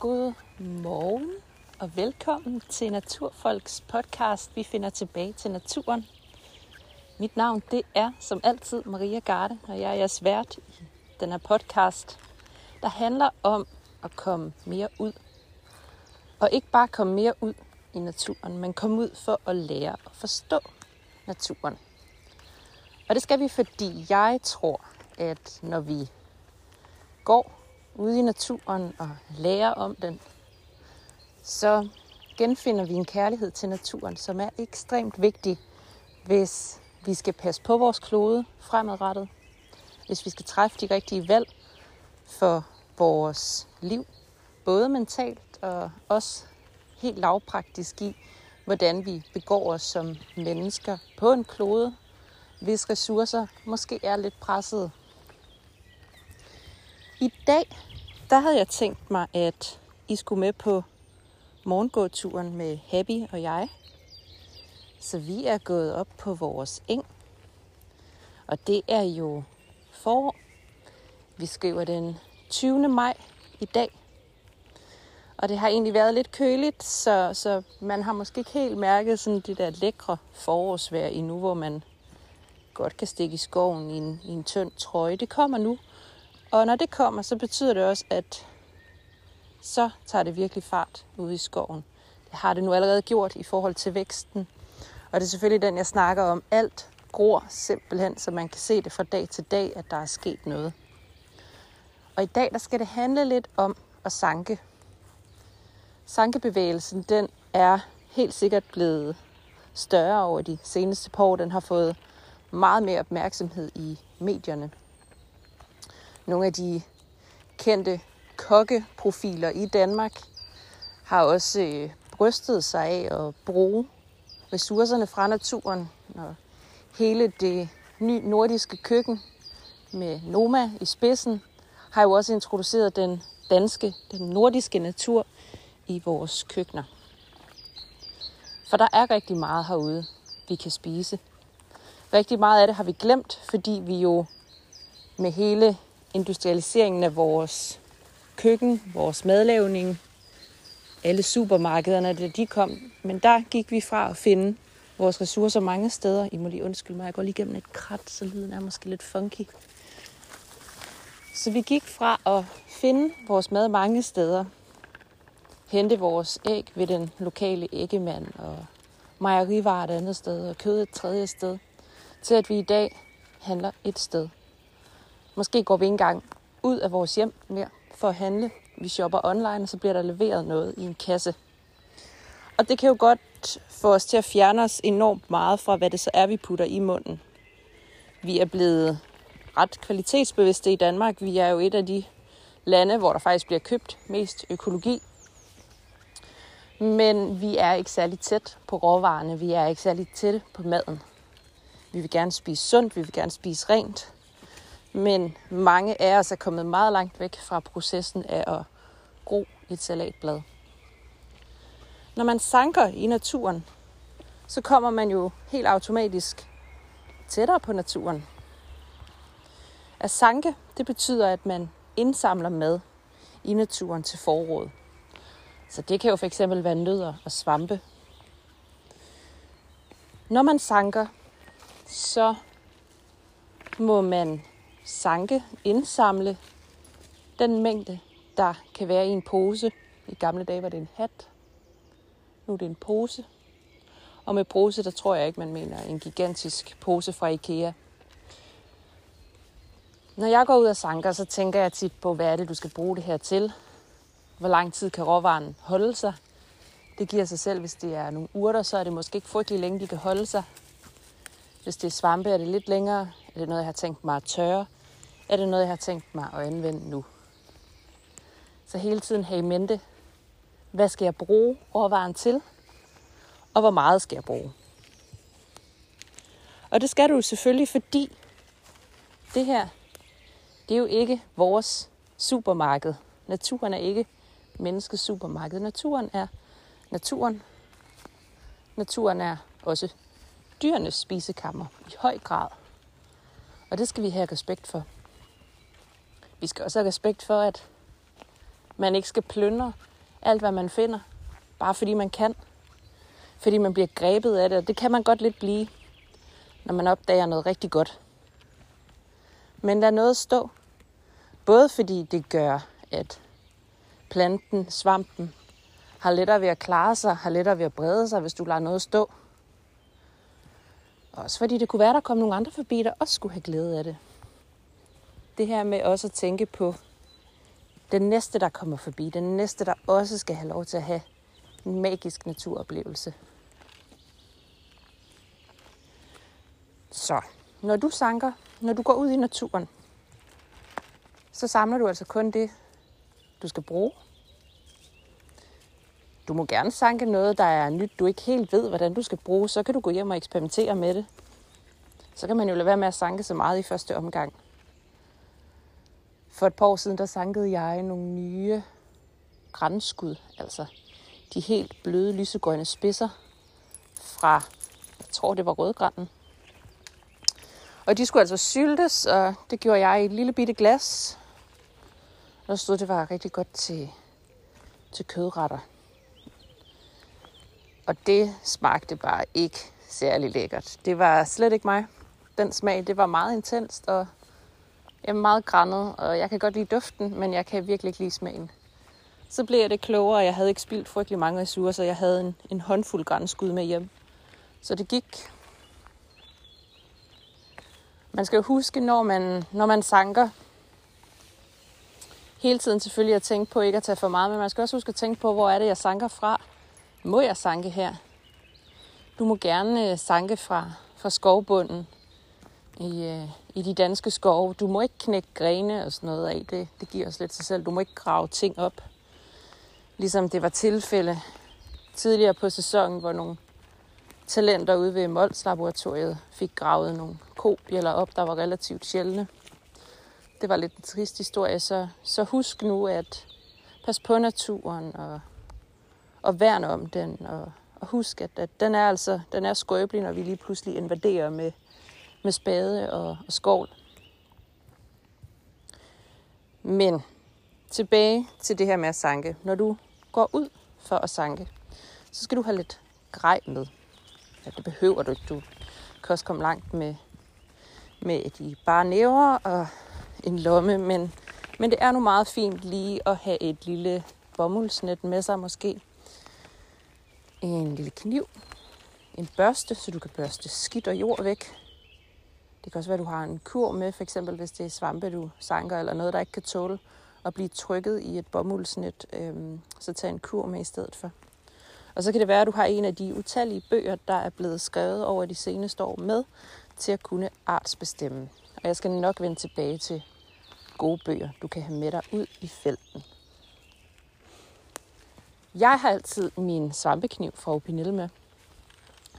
God morgen og velkommen til Naturfolks podcast. Vi finder tilbage til naturen. Mit navn det er som altid Maria Garde, og jeg er jeres vært i den her podcast, der handler om at komme mere ud. Og ikke bare komme mere ud i naturen, men komme ud for at lære at forstå naturen. Og det skal vi, fordi jeg tror, at når vi går ude i naturen og lærer om den, så genfinder vi en kærlighed til naturen, som er ekstremt vigtig, hvis vi skal passe på vores klode fremadrettet, hvis vi skal træffe de rigtige valg for vores liv, både mentalt og også helt lavpraktisk i, hvordan vi begår os som mennesker på en klode, hvis ressourcer måske er lidt presset. I dag, der havde jeg tænkt mig, at I skulle med på morgengåturen med Happy og jeg. Så vi er gået op på vores eng. Og det er jo forår. Vi skriver den 20. maj i dag. Og det har egentlig været lidt køligt, så, så man har måske ikke helt mærket sådan det der lækre forårsvejr endnu, hvor man godt kan stikke i skoven i en, i en tynd trøje. Det kommer nu. Og når det kommer, så betyder det også, at så tager det virkelig fart ude i skoven. Det har det nu allerede gjort i forhold til væksten. Og det er selvfølgelig den, jeg snakker om. Alt gror simpelthen, så man kan se det fra dag til dag, at der er sket noget. Og i dag, der skal det handle lidt om at sanke. Sankebevægelsen, den er helt sikkert blevet større over de seneste par år. Den har fået meget mere opmærksomhed i medierne. Nogle af de kendte kokkeprofiler i Danmark har også øh, brystet sig af at bruge ressourcerne fra naturen og hele det nye nordiske køkken med Noma i spidsen har jo også introduceret den danske, den nordiske natur i vores køkkener. For der er rigtig meget herude, vi kan spise. Rigtig meget af det har vi glemt, fordi vi jo med hele industrialiseringen af vores køkken, vores madlavning, alle supermarkederne, da de kom. Men der gik vi fra at finde vores ressourcer mange steder. I må lige undskylde mig, jeg går lige gennem et krat, så lyden er måske lidt funky. Så vi gik fra at finde vores mad mange steder, hente vores æg ved den lokale æggemand og mejerivarer et andet sted og kød et tredje sted, til at vi i dag handler et sted. Måske går vi ikke engang ud af vores hjem mere for at handle. Vi shopper online, og så bliver der leveret noget i en kasse. Og det kan jo godt få os til at fjerne os enormt meget fra, hvad det så er, vi putter i munden. Vi er blevet ret kvalitetsbevidste i Danmark. Vi er jo et af de lande, hvor der faktisk bliver købt mest økologi. Men vi er ikke særlig tæt på råvarerne. Vi er ikke særlig tæt på maden. Vi vil gerne spise sundt, vi vil gerne spise rent. Men mange af os er kommet meget langt væk fra processen af at gro et salatblad. Når man sanker i naturen, så kommer man jo helt automatisk tættere på naturen. At sanke, det betyder, at man indsamler mad i naturen til forråd. Så det kan jo for eksempel være nødder og svampe. Når man sanker, så må man sanke, indsamle den mængde, der kan være i en pose. I gamle dage var det en hat. Nu er det en pose. Og med pose, der tror jeg ikke, man mener en gigantisk pose fra Ikea. Når jeg går ud og sanker, så tænker jeg tit på, hvad er det, du skal bruge det her til? Hvor lang tid kan råvaren holde sig? Det giver sig selv, hvis det er nogle urter, så er det måske ikke frygtelig længe, de kan holde sig. Hvis det er svampe, er det lidt længere. Er det noget, jeg har tænkt mig at tørre? Er det noget, jeg har tænkt mig at anvende nu? Så hele tiden have i mente, hvad skal jeg bruge råvaren til? Og hvor meget skal jeg bruge? Og det skal du selvfølgelig, fordi det her, det er jo ikke vores supermarked. Naturen er ikke menneskets supermarked. Naturen er naturen. Naturen er også dyrenes spisekammer i høj grad. Og det skal vi have respekt for. Vi skal også have respekt for, at man ikke skal plyndre alt, hvad man finder, bare fordi man kan. Fordi man bliver grebet af det, og det kan man godt lidt blive, når man opdager noget rigtig godt. Men lad noget stå. Både fordi det gør, at planten, svampen, har lettere ved at klare sig, har lettere ved at brede sig, hvis du lader noget stå. Også fordi det kunne være, der kom nogle andre forbi, der også skulle have glæde af det. Det her med også at tænke på den næste, der kommer forbi. Den næste, der også skal have lov til at have en magisk naturoplevelse. Så, når du sanker, når du går ud i naturen, så samler du altså kun det, du skal bruge. Du må gerne sanke noget, der er nyt, du ikke helt ved, hvordan du skal bruge. Så kan du gå hjem og eksperimentere med det. Så kan man jo lade være med at sanke så meget i første omgang. For et par år siden, der sankede jeg nogle nye grænskud, altså de helt bløde lysegrønne spidser fra, jeg tror det var rødgrænden. Og de skulle altså syltes, og det gjorde jeg i et lille bitte glas. Der stod, det var rigtig godt til, til kødretter. Og det smagte bare ikke særlig lækkert. Det var slet ikke mig. Den smag, det var meget intenst og jeg er meget grænnet, og jeg kan godt lide duften, men jeg kan virkelig ikke lide smagen. Så blev jeg det klogere, og jeg havde ikke spildt frygtelig mange ressourcer. Jeg havde en, en håndfuld grænskud med hjem. Så det gik. Man skal jo huske, når man, når man sanker, hele tiden selvfølgelig at tænke på ikke at tage for meget, men man skal også huske at tænke på, hvor er det, jeg sanker fra. Må jeg sanke her? Du må gerne øh, sanke fra, fra skovbunden i, øh, i de danske skove. Du må ikke knække grene og sådan noget af. Det, det giver os lidt sig selv. Du må ikke grave ting op. Ligesom det var tilfælde tidligere på sæsonen, hvor nogle talenter ude ved Mols Laboratoriet fik gravet nogle kobjæller op, der var relativt sjældne. Det var lidt en trist historie, så, så husk nu at pas på naturen og, og værne om den. Og, og husk, at, at den er altså den er skrøbelig, når vi lige pludselig invaderer med med spade og, og skovl. Men tilbage til det her med at sanke. Når du går ud for at sanke, så skal du have lidt grej med. Ja, det behøver du ikke. Du kan også komme langt med, med de bare næver og en lomme, men, men det er nu meget fint lige at have et lille bomuldsnet med sig måske. En lille kniv, en børste, så du kan børste skidt og jord væk. Det kan også være, at du har en kur med, for eksempel hvis det er svampe, du sanker, eller noget, der ikke kan tåle at blive trykket i et bomuldsnet, øh, så tag en kur med i stedet for. Og så kan det være, at du har en af de utallige bøger, der er blevet skrevet over de seneste år med, til at kunne artsbestemme. Og jeg skal nok vende tilbage til gode bøger, du kan have med dig ud i felten. Jeg har altid min svampekniv fra Opinel med.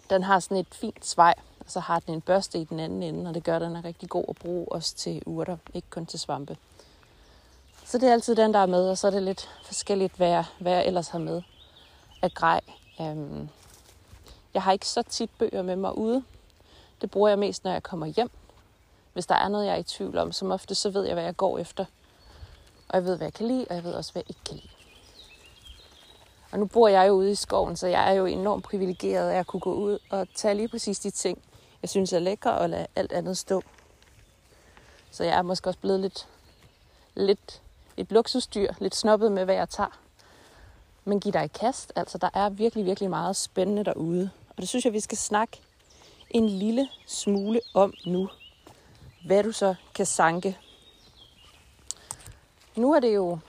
Den har sådan et fint svej, så har den en børste i den anden ende, og det gør, at den er rigtig god at bruge også til urter, ikke kun til svampe. Så det er altid den, der er med, og så er det lidt forskelligt, hvad jeg, hvad jeg ellers har med af grej. Um, jeg har ikke så tit bøger med mig ude. Det bruger jeg mest, når jeg kommer hjem. Hvis der er noget, jeg er i tvivl om, som ofte, så ved jeg, hvad jeg går efter. Og jeg ved, hvad jeg kan lide, og jeg ved også, hvad jeg ikke kan lide. Og nu bor jeg jo ude i skoven, så jeg er jo enormt privilegeret af at kunne gå ud og tage lige præcis de ting, jeg synes er lækre, og lade alt andet stå. Så jeg er måske også blevet lidt, lidt et luksusdyr, lidt snobbet med, hvad jeg tager. Men giv dig i kast. Altså, der er virkelig, virkelig meget spændende derude. Og det synes jeg, vi skal snakke en lille smule om nu. Hvad du så kan sanke. Nu er det jo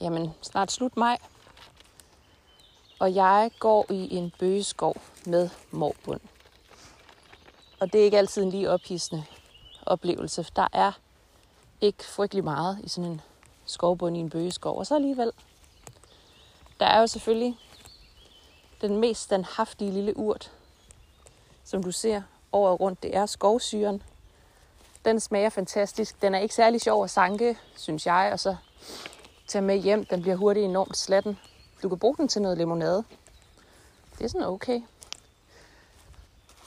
jamen, snart slut maj. Og jeg går i en bøgeskov med morbund. Og det er ikke altid en lige ophidsende oplevelse. Der er ikke frygtelig meget i sådan en skovbund i en bøgeskov. Og så alligevel, der er jo selvfølgelig den mest standhaftige lille urt, som du ser året rundt. Det er skovsyren. Den smager fantastisk. Den er ikke særlig sjov at sanke, synes jeg, og så tage med hjem. Den bliver hurtigt enormt slatten. Du kan bruge den til noget limonade. Det er sådan okay.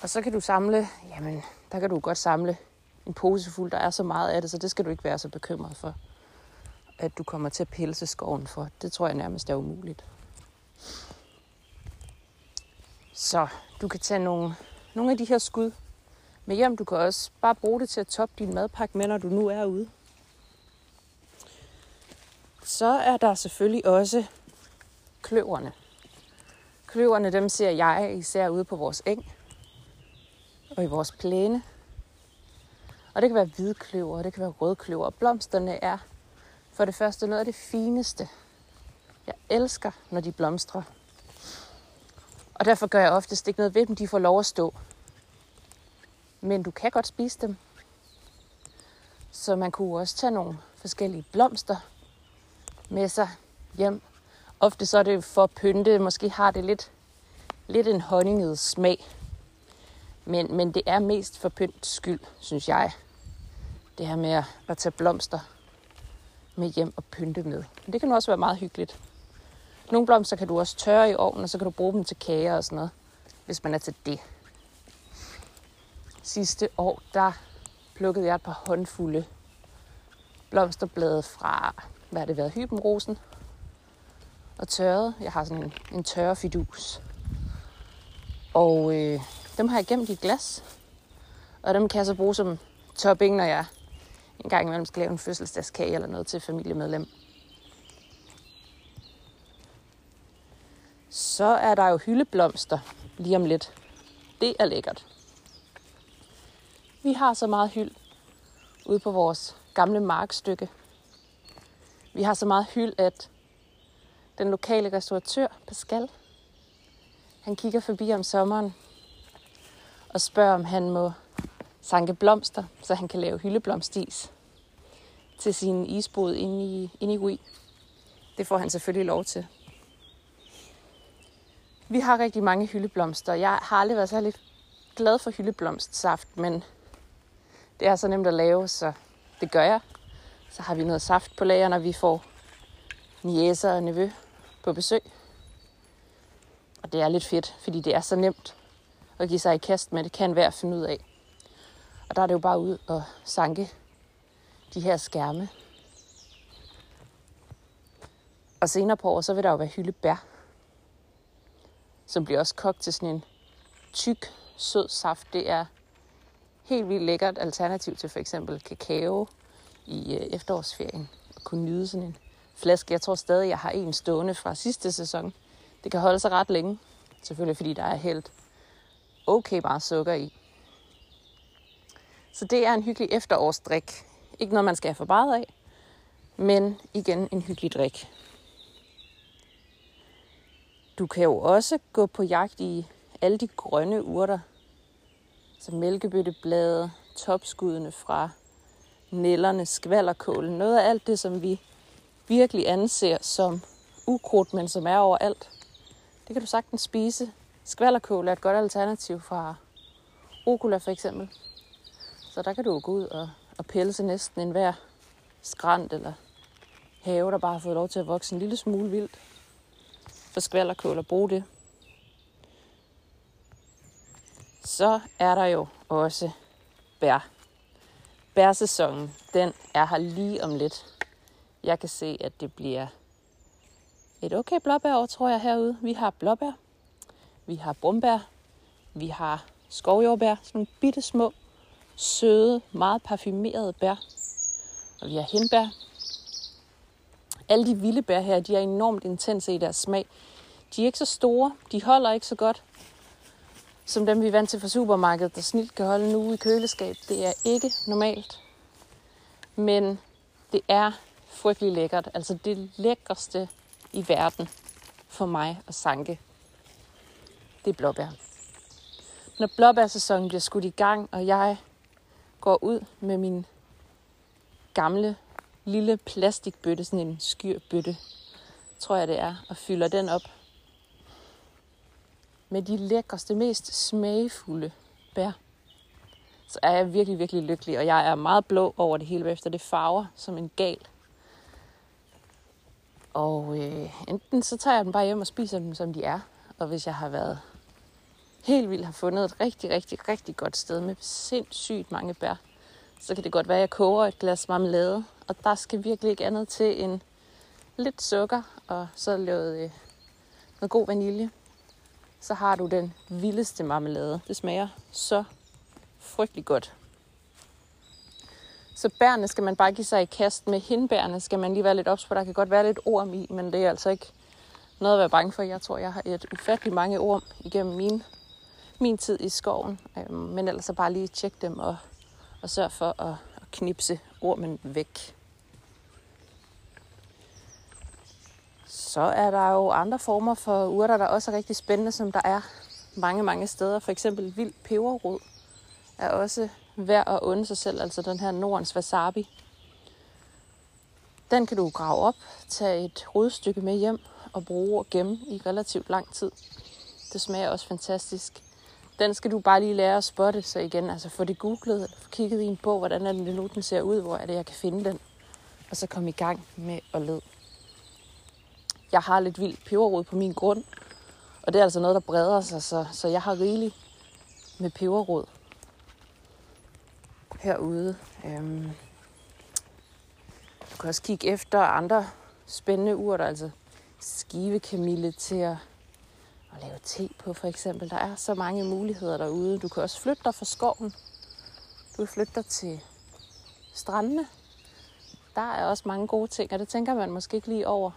Og så kan du samle, jamen, der kan du godt samle en pose fuld. Der er så meget af det, så det skal du ikke være så bekymret for. at du kommer til at pelse skoven for. Det tror jeg nærmest er umuligt. Så du kan tage nogle, nogle af de her skud med hjem. Du kan også bare bruge det til at toppe din madpakke med, når du nu er ude. Så er der selvfølgelig også kløverne. Kløverne, dem ser jeg især ude på vores eng og i vores plæne. Og det kan være hvidkløver, og det kan være rødkløver. Blomsterne er for det første noget af det fineste. Jeg elsker, når de blomstrer. Og derfor gør jeg oftest ikke noget ved dem. De får lov at stå. Men du kan godt spise dem. Så man kunne også tage nogle forskellige blomster med sig hjem. Ofte så er det for at pynte. Måske har det lidt, lidt en honninget smag. Men, men det er mest for pynt skyld, synes jeg. Det her med at tage blomster med hjem og pynte med. Men det kan også være meget hyggeligt. Nogle blomster kan du også tørre i ovnen, og så kan du bruge dem til kager og sådan noget, hvis man er til det. Sidste år, der plukkede jeg et par håndfulde blomsterblade fra, hvad har det været, hybenrosen, og tørrede. Jeg har sådan en, en tørre fidus. Og øh, dem har jeg gemt i et glas, og dem kan jeg så bruge som topping, når jeg en gang imellem skal lave en fødselsdagskage eller noget til familiemedlem. Så er der jo hyldeblomster lige om lidt. Det er lækkert. Vi har så meget hyld ude på vores gamle markstykke. Vi har så meget hyld, at den lokale restauratør, Pascal, han kigger forbi om sommeren og spørger, om han må sanke blomster, så han kan lave hyldeblomstis til sin isbod inde i, inde i Rui. Det får han selvfølgelig lov til. Vi har rigtig mange hyldeblomster. Jeg har aldrig været særlig glad for hyldeblomstsaft, men det er så nemt at lave, så det gør jeg. Så har vi noget saft på lager, når vi får niæser og nevø på besøg. Og det er lidt fedt, fordi det er så nemt at give sig i kast med. Det kan hver at finde ud af. Og der er det jo bare ud og sanke de her skærme. Og senere på året, så vil der jo være hyldebær, som bliver også kogt til sådan en tyk, sød saft. Det er helt vildt lækkert alternativ til for eksempel kakao i øh, efterårsferien. At kunne nyde sådan en flaske. Jeg tror stadig, jeg har en stående fra sidste sæson. Det kan holde sig ret længe. Selvfølgelig fordi der er helt okay meget sukker i. Så det er en hyggelig efterårsdrik. Ikke noget, man skal have for meget af, men igen en hyggelig drik. Du kan jo også gå på jagt i alle de grønne urter, som mælkebøtteblade, topskuddene fra nællerne, skvallerkålen, noget af alt det, som vi virkelig anser som ukrudt, men som er overalt. Det kan du sagtens spise. Skvallerkål er et godt alternativ fra rucola for eksempel. Så der kan du gå ud og, og pelse næsten enhver skrant eller have, der bare har fået lov til at vokse en lille smule vildt. For skvallerkål og bruge det. Så er der jo også bær. Bærsæsonen, den er her lige om lidt. Jeg kan se, at det bliver et okay blåbærår, tror jeg, herude. Vi har blåbær, vi har brumbær, vi har skovjordbær, sådan nogle bitte små søde, meget parfumerede bær. Og vi har hindbær. Alle de vilde bær her, de er enormt intense i deres smag. De er ikke så store, de holder ikke så godt, som dem vi er vant til fra supermarkedet, der snilt kan holde nu i køleskab. Det er ikke normalt. Men det er frygtelig lækkert. Altså det lækreste i verden for mig at sanke. Det er blåbær. Når blåbærsæsonen bliver skudt i gang, og jeg går ud med min gamle lille plastikbøtte, sådan en skyrbøtte, tror jeg det er, og fylder den op med de lækreste, mest smagfulde bær, så er jeg virkelig, virkelig lykkelig, og jeg er meget blå over det hele, efter det farver som en gal. Og øh, enten så tager jeg dem bare hjem og spiser dem, som de er, og hvis jeg har været helt vildt har fundet et rigtig, rigtig, rigtig godt sted med sindssygt mange bær, så kan det godt være, at jeg koger et glas marmelade. Og der skal virkelig ikke andet til end lidt sukker og så noget, øh, noget god vanilje. Så har du den vildeste marmelade. Det smager så frygtelig godt. Så bærne skal man bare give sig i kast med. Hindbærne skal man lige være lidt ops på. Der kan godt være lidt orm i, men det er altså ikke noget at være bange for. Jeg tror, jeg har et ufattelig mange orm igennem mine min tid i skoven. Øhm, men ellers så bare lige tjek dem og, og sørge for at, at knipse ormen væk. Så er der jo andre former for urter, der også er rigtig spændende, som der er mange, mange steder. For eksempel vild peberrod er også værd at unde sig selv, altså den her Nordens wasabi. Den kan du grave op, tage et rodstykke med hjem og bruge og gemme i relativt lang tid. Det smager også fantastisk. Den skal du bare lige lære at spotte, så igen, altså få det googlet, eller få kigget i en bog, hvordan er den nu, den ser ud, hvor er det, jeg kan finde den, og så komme i gang med at lede. Jeg har lidt vild peberrod på min grund, og det er altså noget, der breder sig, så, så jeg har rigeligt med peberrod herude. Øhm, du kan også kigge efter andre spændende urter, altså skivekamille til at, at lave te på for eksempel. Der er så mange muligheder derude. Du kan også flytte dig fra skoven. Du kan flytte dig til strandene. Der er også mange gode ting, og det tænker man måske ikke lige over.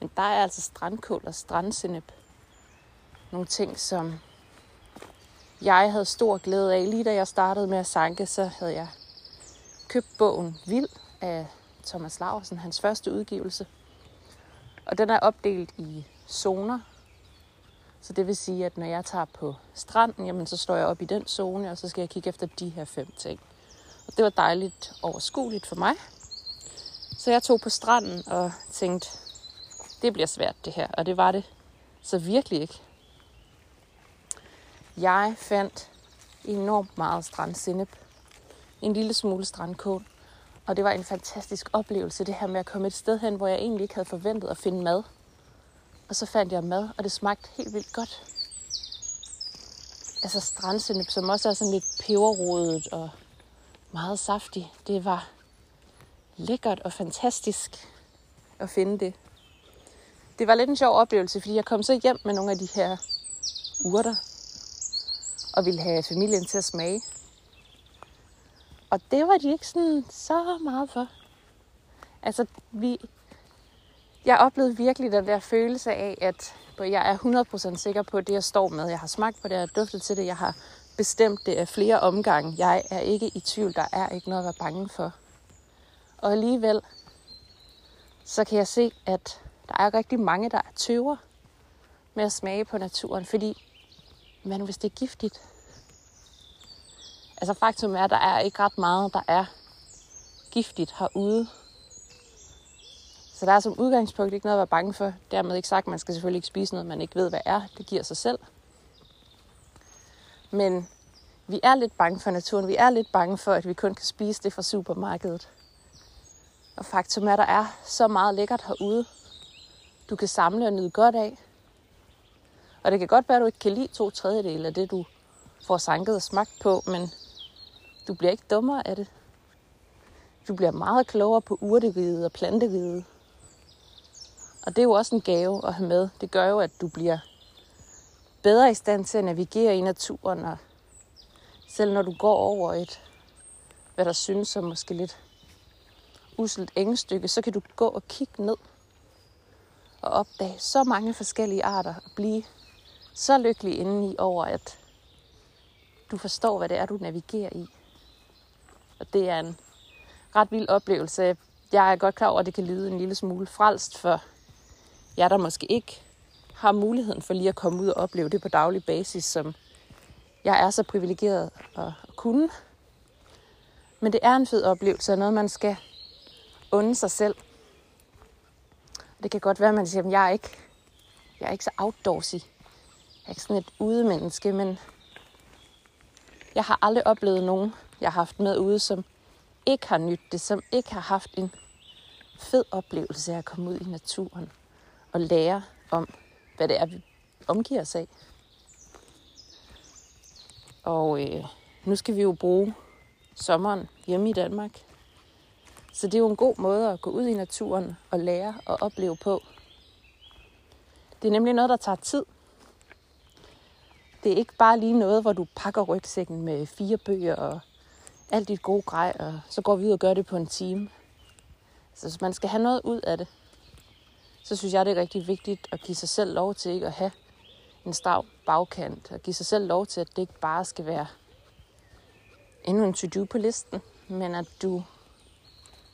Men der er altså strandkål og strandsinep. Nogle ting, som jeg havde stor glæde af. Lige da jeg startede med at sanke, så havde jeg købt bogen Vild af Thomas Larsen, hans første udgivelse. Og den er opdelt i zoner. Så det vil sige, at når jeg tager på stranden, jamen, så står jeg op i den zone, og så skal jeg kigge efter de her fem ting. Og det var dejligt overskueligt for mig. Så jeg tog på stranden og tænkte, det bliver svært det her. Og det var det så virkelig ikke. Jeg fandt enormt meget strandsinep. En lille smule strandkål. Og det var en fantastisk oplevelse, det her med at komme et sted hen, hvor jeg egentlig ikke havde forventet at finde mad. Og så fandt jeg mad, og det smagte helt vildt godt. Altså strandsinep, som også er sådan lidt peberrodet og meget saftig. Det var lækkert og fantastisk at finde det. Det var lidt en sjov oplevelse, fordi jeg kom så hjem med nogle af de her urter, og ville have familien til at smage. Og det var de ikke sådan så meget for. Altså, vi, jeg oplevede virkelig den der følelse af, at jeg er 100% sikker på det, jeg står med. Jeg har smagt på det, jeg har duftet til det, jeg har bestemt det af flere omgange. Jeg er ikke i tvivl, der er ikke noget at være bange for. Og alligevel, så kan jeg se, at der er rigtig mange, der er tøver med at smage på naturen, fordi men hvis det er giftigt? Altså faktum er, at der er ikke ret meget, der er giftigt herude. Så der er som udgangspunkt ikke noget at være bange for. Dermed ikke sagt, at man skal selvfølgelig ikke spise noget, man ikke ved, hvad er. Det giver sig selv. Men vi er lidt bange for naturen. Vi er lidt bange for, at vi kun kan spise det fra supermarkedet. Og faktum er, at der er så meget lækkert herude, du kan samle og nyde godt af. Og det kan godt være, at du ikke kan lide to tredjedele af det, du får sanket og smagt på, men du bliver ikke dummere af det. Du bliver meget klogere på urteriget og planteriget. Og det er jo også en gave at have med. Det gør jo, at du bliver bedre i stand til at navigere i naturen. Og selv når du går over et, hvad der synes som måske lidt uselt engstykke, så kan du gå og kigge ned og opdage så mange forskellige arter og blive så lykkelig indeni over, at du forstår, hvad det er, du navigerer i. Og det er en ret vild oplevelse. Jeg er godt klar over, at det kan lyde en lille smule frelst for jer, der måske ikke har muligheden for lige at komme ud og opleve det på daglig basis, som jeg er så privilegeret at kunne. Men det er en fed oplevelse, og noget man skal unde sig selv. Det kan godt være, at man siger, at jeg er ikke, jeg er ikke så outdoorsy. Jeg er ikke sådan et udemenneske, men jeg har aldrig oplevet nogen, jeg har haft med ude, som ikke har nydt det, som ikke har haft en fed oplevelse af at komme ud i naturen og lære om, hvad det er, vi omgiver os af. Og øh, nu skal vi jo bruge sommeren hjemme i Danmark. Så det er jo en god måde at gå ud i naturen og lære og opleve på. Det er nemlig noget, der tager tid. Det er ikke bare lige noget, hvor du pakker rygsækken med fire bøger og alt dit gode grej, og så går vi ud og gør det på en time. Så hvis man skal have noget ud af det, så synes jeg, det er rigtig vigtigt at give sig selv lov til ikke at have en stav bagkant, og give sig selv lov til, at det ikke bare skal være endnu en to-do på listen, men at du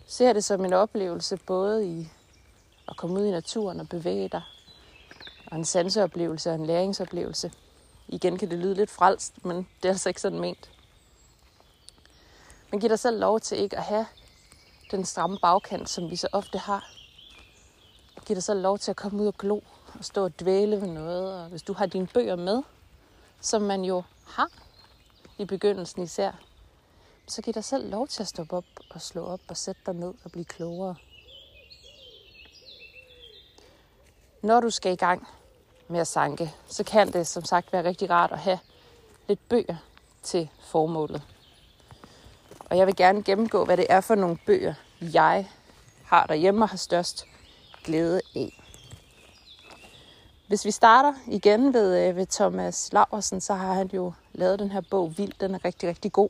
ser det som en oplevelse både i at komme ud i naturen og bevæge dig, og en sanseoplevelse og en læringsoplevelse. Igen kan det lyde lidt frelst, men det er altså ikke sådan ment. Men giv dig selv lov til ikke at have den stramme bagkant, som vi så ofte har. Giv dig selv lov til at komme ud og glo og stå og dvæle ved noget. Og hvis du har dine bøger med, som man jo har i begyndelsen især, så giv dig selv lov til at stoppe op og slå op og sætte dig ned og blive klogere. Når du skal i gang med at sanke, så kan det som sagt være rigtig rart at have lidt bøger til formålet. Og jeg vil gerne gennemgå, hvad det er for nogle bøger, jeg har derhjemme og har størst glæde af. Hvis vi starter igen ved, øh, ved Thomas Laversen, så har han jo lavet den her bog Vild. Den er rigtig, rigtig god.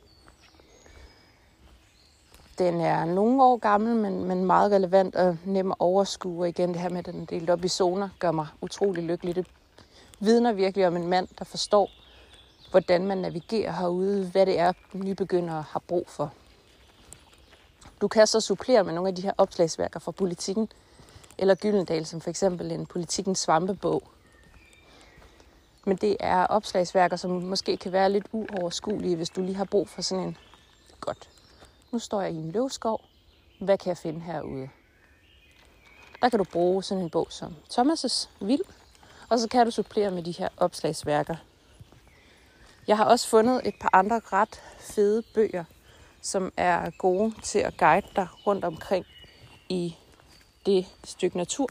Den er nogle år gammel, men, men meget relevant og nem at overskue. Og igen, det her med, at den er delt op i zoner, gør mig utrolig lykkelig. Det vidner virkelig om en mand, der forstår, hvordan man navigerer herude, hvad det er, nybegyndere har brug for. Du kan så supplere med nogle af de her opslagsværker fra politikken, eller Gyldendal, som for eksempel en politikens svampebog. Men det er opslagsværker, som måske kan være lidt uoverskuelige, hvis du lige har brug for sådan en godt nu står jeg i en løvskov. Hvad kan jeg finde herude? Der kan du bruge sådan en bog som Thomas' Vild, og så kan du supplere med de her opslagsværker. Jeg har også fundet et par andre ret fede bøger, som er gode til at guide dig rundt omkring i det stykke natur,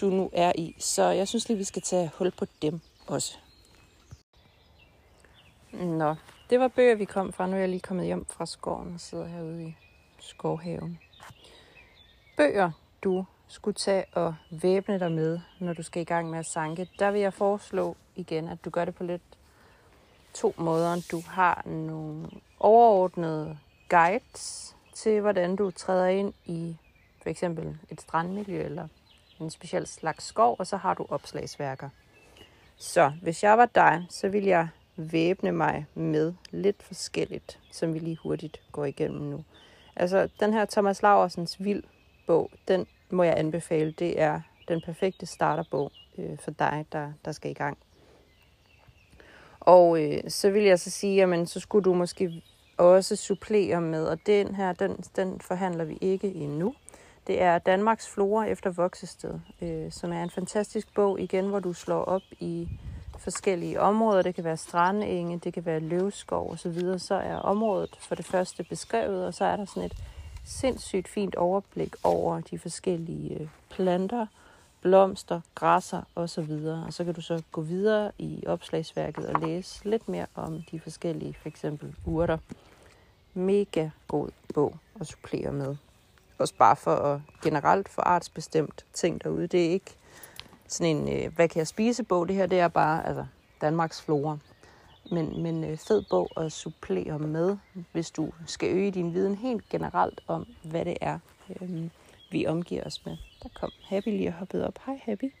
du nu er i. Så jeg synes lige, vi skal tage hul på dem også. Nå, det var bøger, vi kom fra. Nu er jeg lige kommet hjem fra skoven og sidder herude i skovhaven. Bøger, du skulle tage og væbne dig med, når du skal i gang med at sanke. Der vil jeg foreslå igen, at du gør det på lidt to måder. Du har nogle overordnede guides til, hvordan du træder ind i for eksempel et strandmiljø eller en speciel slags skov, og så har du opslagsværker. Så hvis jeg var dig, så vil jeg væbne mig med lidt forskelligt, som vi lige hurtigt går igennem nu. Altså, den her Thomas Laversens Vild bog, den må jeg anbefale. Det er den perfekte starterbog øh, for dig, der, der skal i gang. Og øh, så vil jeg så sige, at så skulle du måske også supplere med, og den her, den, den forhandler vi ikke endnu. Det er Danmarks Flora efter voksested, øh, som er en fantastisk bog igen, hvor du slår op i forskellige områder. Det kan være strandenge, det kan være løvskov osv. Så er området for det første beskrevet, og så er der sådan et sindssygt fint overblik over de forskellige øh, planter, blomster, græsser osv. Og så kan du så gå videre i opslagsværket og læse lidt mere om de forskellige, for eksempel urter. Mega god bog at supplere med. Også bare for at generelt for artsbestemt ting derude. Det er ikke sådan en, øh, hvad kan jeg spise bog. Det her, det er bare altså, Danmarks flora. Men, men øh, fed bog at supplere med, hvis du skal øge din viden helt generelt om, hvad det er, øh, vi omgiver os med. Der kom Happy lige og hoppede op. Hej Happy.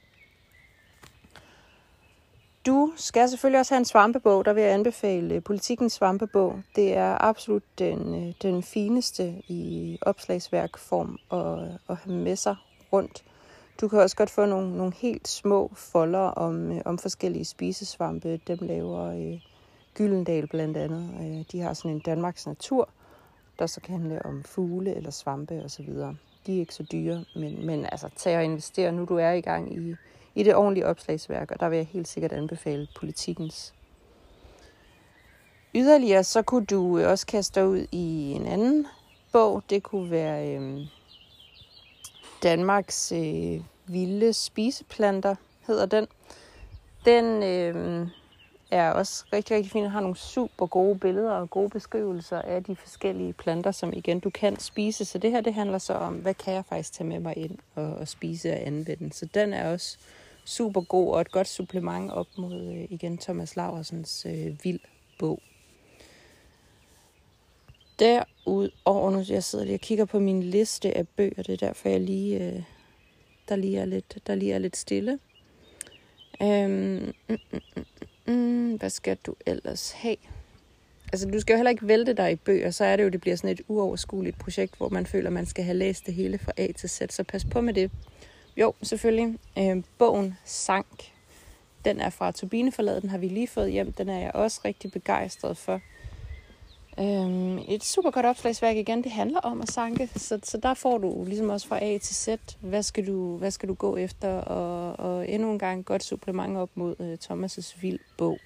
Du skal selvfølgelig også have en svampebog. Der vil jeg anbefale øh, Politikens svampebog. Det er absolut den, øh, den fineste i opslagsværkform at, at have med sig rundt. Du kan også godt få nogle, nogle helt små folder om, øh, om forskellige spisesvampe. Dem laver øh, Gyldendal blandt andet. Øh, de har sådan en Danmarks Natur, der så kan handle om fugle eller svampe osv. De er ikke så dyre, men, men altså tag og investere, nu du er i gang i, i det ordentlige opslagsværk, og der vil jeg helt sikkert anbefale politikens. Yderligere så kunne du øh, også kaste ud i en anden bog. Det kunne være øh, Danmarks øh, vilde spiseplanter, hedder den. Den øh, er også rigtig, rigtig fin. Den har nogle super gode billeder og gode beskrivelser af de forskellige planter, som igen du kan spise. Så det her, det handler så om, hvad kan jeg faktisk tage med mig ind og, og spise og anvende. Så den er også super god og et godt supplement op mod øh, igen Thomas Laversens øh, vild bog. Derudover, nu jeg sidder lige og kigger på min liste af bøger, det er derfor, jeg lige, øh, der, lige er lidt, der lige er lidt stille. Øhm, mm, mm, mm, mm, hvad skal du ellers have? Altså, du skal jo heller ikke vælte dig i bøger, så er det jo, det bliver sådan et uoverskueligt projekt, hvor man føler, man skal have læst det hele fra A til Z, så pas på med det. Jo, selvfølgelig. Øh, bogen Sank, den er fra Turbineforladet, den har vi lige fået hjem, den er jeg også rigtig begejstret for. Øhm, et super godt opslagsværk igen, det handler om at sanke, så, så der får du ligesom også fra A til Z, hvad skal du, hvad skal du gå efter, og, og endnu en gang godt supplement op mod øh, Thomas' vild bog.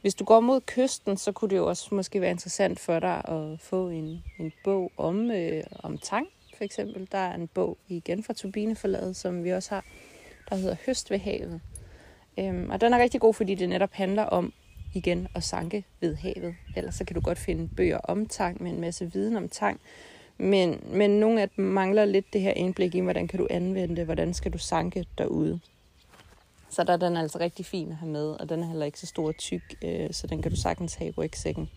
Hvis du går mod kysten, så kunne det jo også måske være interessant for dig at få en, en bog om, øh, om tang, for eksempel. Der er en bog igen fra Turbineforlaget, som vi også har, der hedder Høst ved havet. Øhm, og den er rigtig god, fordi det netop handler om igen at sanke ved havet. Ellers så kan du godt finde bøger om tang med en masse viden om tang. Men, men nogle af dem mangler lidt det her indblik i, hvordan kan du anvende det, hvordan skal du sanke derude. Så der er den altså rigtig fin at have med, og den er heller ikke så stor og tyk, øh, så den kan du sagtens have i rygsækken.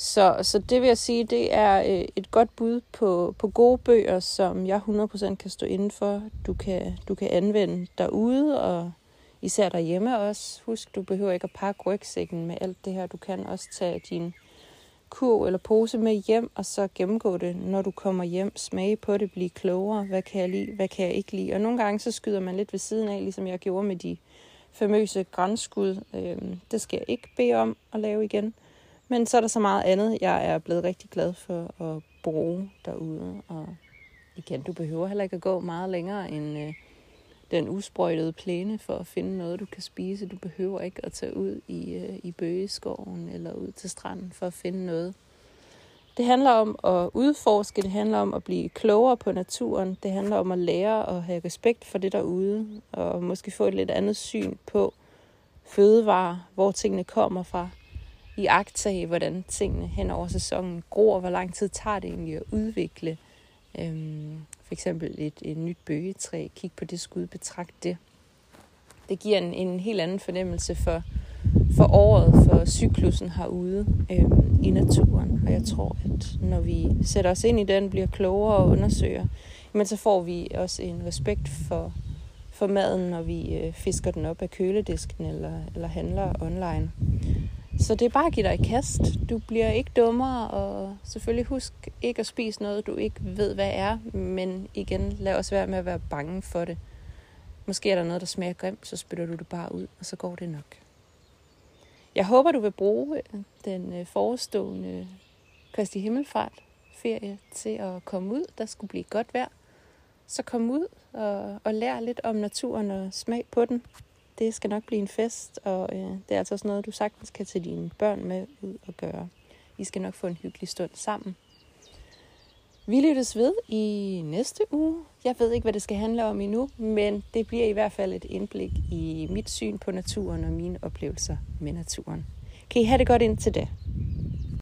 Så, så det vil jeg sige, det er øh, et godt bud på, på gode bøger, som jeg 100% kan stå inden for. Du kan, du kan anvende derude, og især derhjemme også. Husk, du behøver ikke at pakke rygsækken med alt det her. Du kan også tage din kurv eller pose med hjem, og så gennemgå det, når du kommer hjem. Smage på det, blive klogere. Hvad kan jeg lide, hvad kan jeg ikke lide? Og nogle gange så skyder man lidt ved siden af, ligesom jeg gjorde med de famøse grænskud. Øhm, det skal jeg ikke bede om at lave igen. Men så er der så meget andet, jeg er blevet rigtig glad for at bruge derude. Og igen, du behøver heller ikke at gå meget længere end øh, den usprøjtede plæne for at finde noget, du kan spise. Du behøver ikke at tage ud i, øh, i bøgeskoven eller ud til stranden for at finde noget. Det handler om at udforske, det handler om at blive klogere på naturen, det handler om at lære at have respekt for det derude, og måske få et lidt andet syn på fødevarer, hvor tingene kommer fra, i agtage, hvordan tingene hen over sæsonen gror, hvor lang tid tager det egentlig at udvikle øhm, for eksempel et, et nyt bøgetræ. Kig på det skud, betragt det. Det giver en, en helt anden fornemmelse for, for året, for cyklusen herude øhm, i naturen. Og jeg tror, at når vi sætter os ind i den, bliver klogere og undersøger, men så får vi også en respekt for, for maden, når vi øh, fisker den op af køledisken eller, eller handler online. Så det er bare at give dig i kast. Du bliver ikke dummere, og selvfølgelig husk ikke at spise noget, du ikke ved, hvad er. Men igen, lad os være med at være bange for det. Måske er der noget, der smager grimt, så spytter du det bare ud, og så går det nok. Jeg håber, du vil bruge øh, den øh, forestående Kristi Himmelfart ferie til at komme ud. Der skulle blive godt vejr. Så kom ud og, og lær lidt om naturen og smag på den det skal nok blive en fest, og øh, det er altså også noget, du sagtens kan tage dine børn med ud og gøre. I skal nok få en hyggelig stund sammen. Vi lyttes ved i næste uge. Jeg ved ikke, hvad det skal handle om endnu, men det bliver i hvert fald et indblik i mit syn på naturen og mine oplevelser med naturen. Kan I have det godt indtil da?